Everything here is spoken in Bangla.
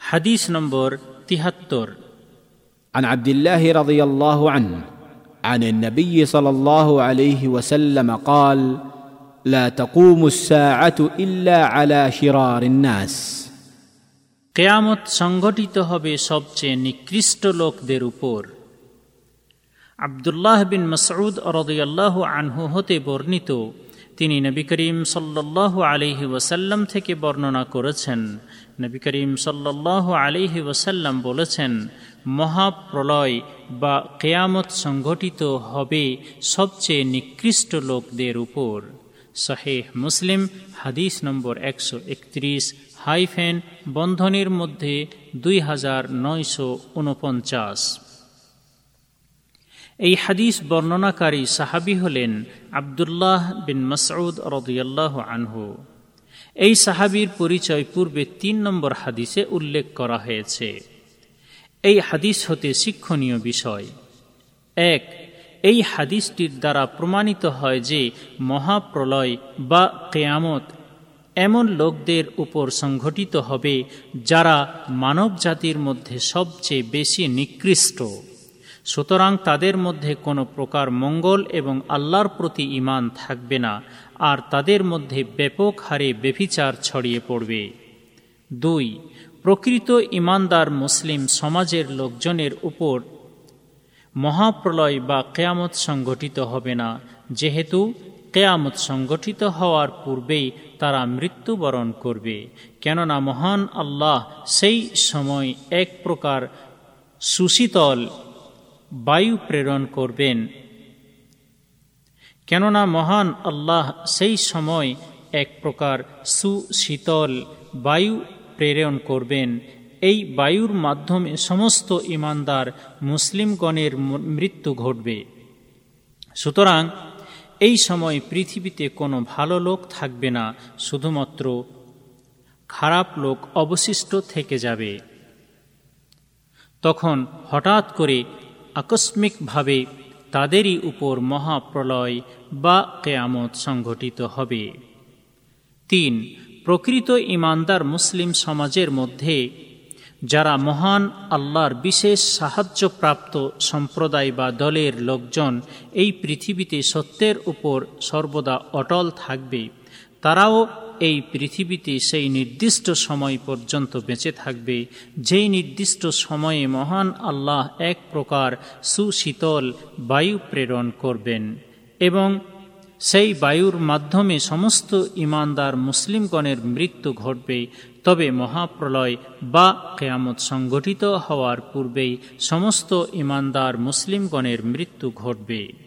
হাদিস নম্বর তিহাত্তর عن عبد الله رضي الله عنه عن النبي صلى الله عليه وسلم قال لا تقوم الساعه الا على شرار الناس কেয়ামত সংঘটিত হবে সবচেয়ে নিকৃষ্ট লোকদের উপর আবদুল্লাহ বিন মসউদ রদয়াল্লাহ আনহু হতে বর্ণিত তিনি নবী করিম সাল্লাহ আলিহি ওয়াসাল্লাম থেকে বর্ণনা করেছেন। নবী করিম সাল্লাহ আলিহি ওয়াসাল্লাম বলেছেন, মহাপ্রলয় বা কেয়ামত সংঘটিত হবে সবচেয়ে নিকৃষ্ট লোকদের উপর। শাহেহ মুসলিম, হাদিস নম্বর একশো একত্রিশ, হাইফেন বন্ধনের মধ্যে দুই হাজার নয়শো উনপঞ্চাশ এই হাদিস বর্ণনাকারী সাহাবি হলেন আবদুল্লাহ বিন মসউদ রদিয়াল্লাহ আনহু। এই সাহাবির পরিচয় পূর্বে তিন নম্বর হাদিসে উল্লেখ করা হয়েছে। এই হাদিস হতে শিক্ষণীয় বিষয়। এক, এই হাদিসটির দ্বারা প্রমাণিত হয় যে মহাপ্রলয় বা কেয়ামত এমন লোকদের উপর সংঘটিত হবে যারা মানব জাতির মধ্যে সবচেয়ে বেশি নিকৃষ্ট। সুতরাং তাদের মধ্যে কোনো প্রকার মঙ্গল এবং আল্লাহর প্রতি ইমান থাকবে না, আর তাদের মধ্যে ব্যাপক হারে বেভিচার ছড়িয়ে পড়বে। দুই, প্রকৃত ইমানদার মুসলিম সমাজের লোকজনের উপর মহাপ্রলয় বা কেয়ামত সংগঠিত হবে না, যেহেতু কেয়ামত সংগঠিত হওয়ার পূর্বেই তারা মৃত্যুবরণ করবে, কেননা মহান আল্লাহ সেই সময় এক প্রকার সুশীতল বায়ু প্রেরণ করবেন। কেননা মহান আল্লাহ সেই সময় এক প্রকার সুশীতল বায়ু প্রেরণ করবেন। এই বায়ুর মাধ্যমে সমস্ত ইমানদার মুসলিমগণের মৃত্যু ঘটবে। সুতরাং এই সময় পৃথিবীতে কোনো ভালো লোক থাকবে না, শুধুমাত্র খারাপ লোক অবশিষ্ট থেকে যাবে। তখন হঠাৎ করে আকস্মিকভাবে তাদেরই উপর মহাপ্রলয় বা কেয়ামত সংঘটিত হবে। তিন, প্রকৃত ইমানদার মুসলিম সমাজের মধ্যে যারা মহান আল্লাহর বিশেষ সাহায্যপ্রাপ্ত সম্প্রদায় বা দলের লোকজন এই পৃথিবীতে সত্যের উপর সর্বদা অটল থাকবে তারাও এই পৃথিবীতে সেই নির্দিষ্ট সময় পর্যন্ত বেঁচে থাকবে। যেই নির্দিষ্ট সময়ে মহান আল্লাহ এক প্রকার সুশীতল বায়ু প্রেরণ করবেন এবং সেই বায়ুর মাধ্যমে সমস্ত ইমানদার মুসলিমগণের মৃত্যু ঘটবে। তবে মহাপ্রলয় বা কেয়ামত সংগঠিত হওয়ার পূর্বেই সমস্ত ইমানদার মুসলিমগণের মৃত্যু ঘটবে।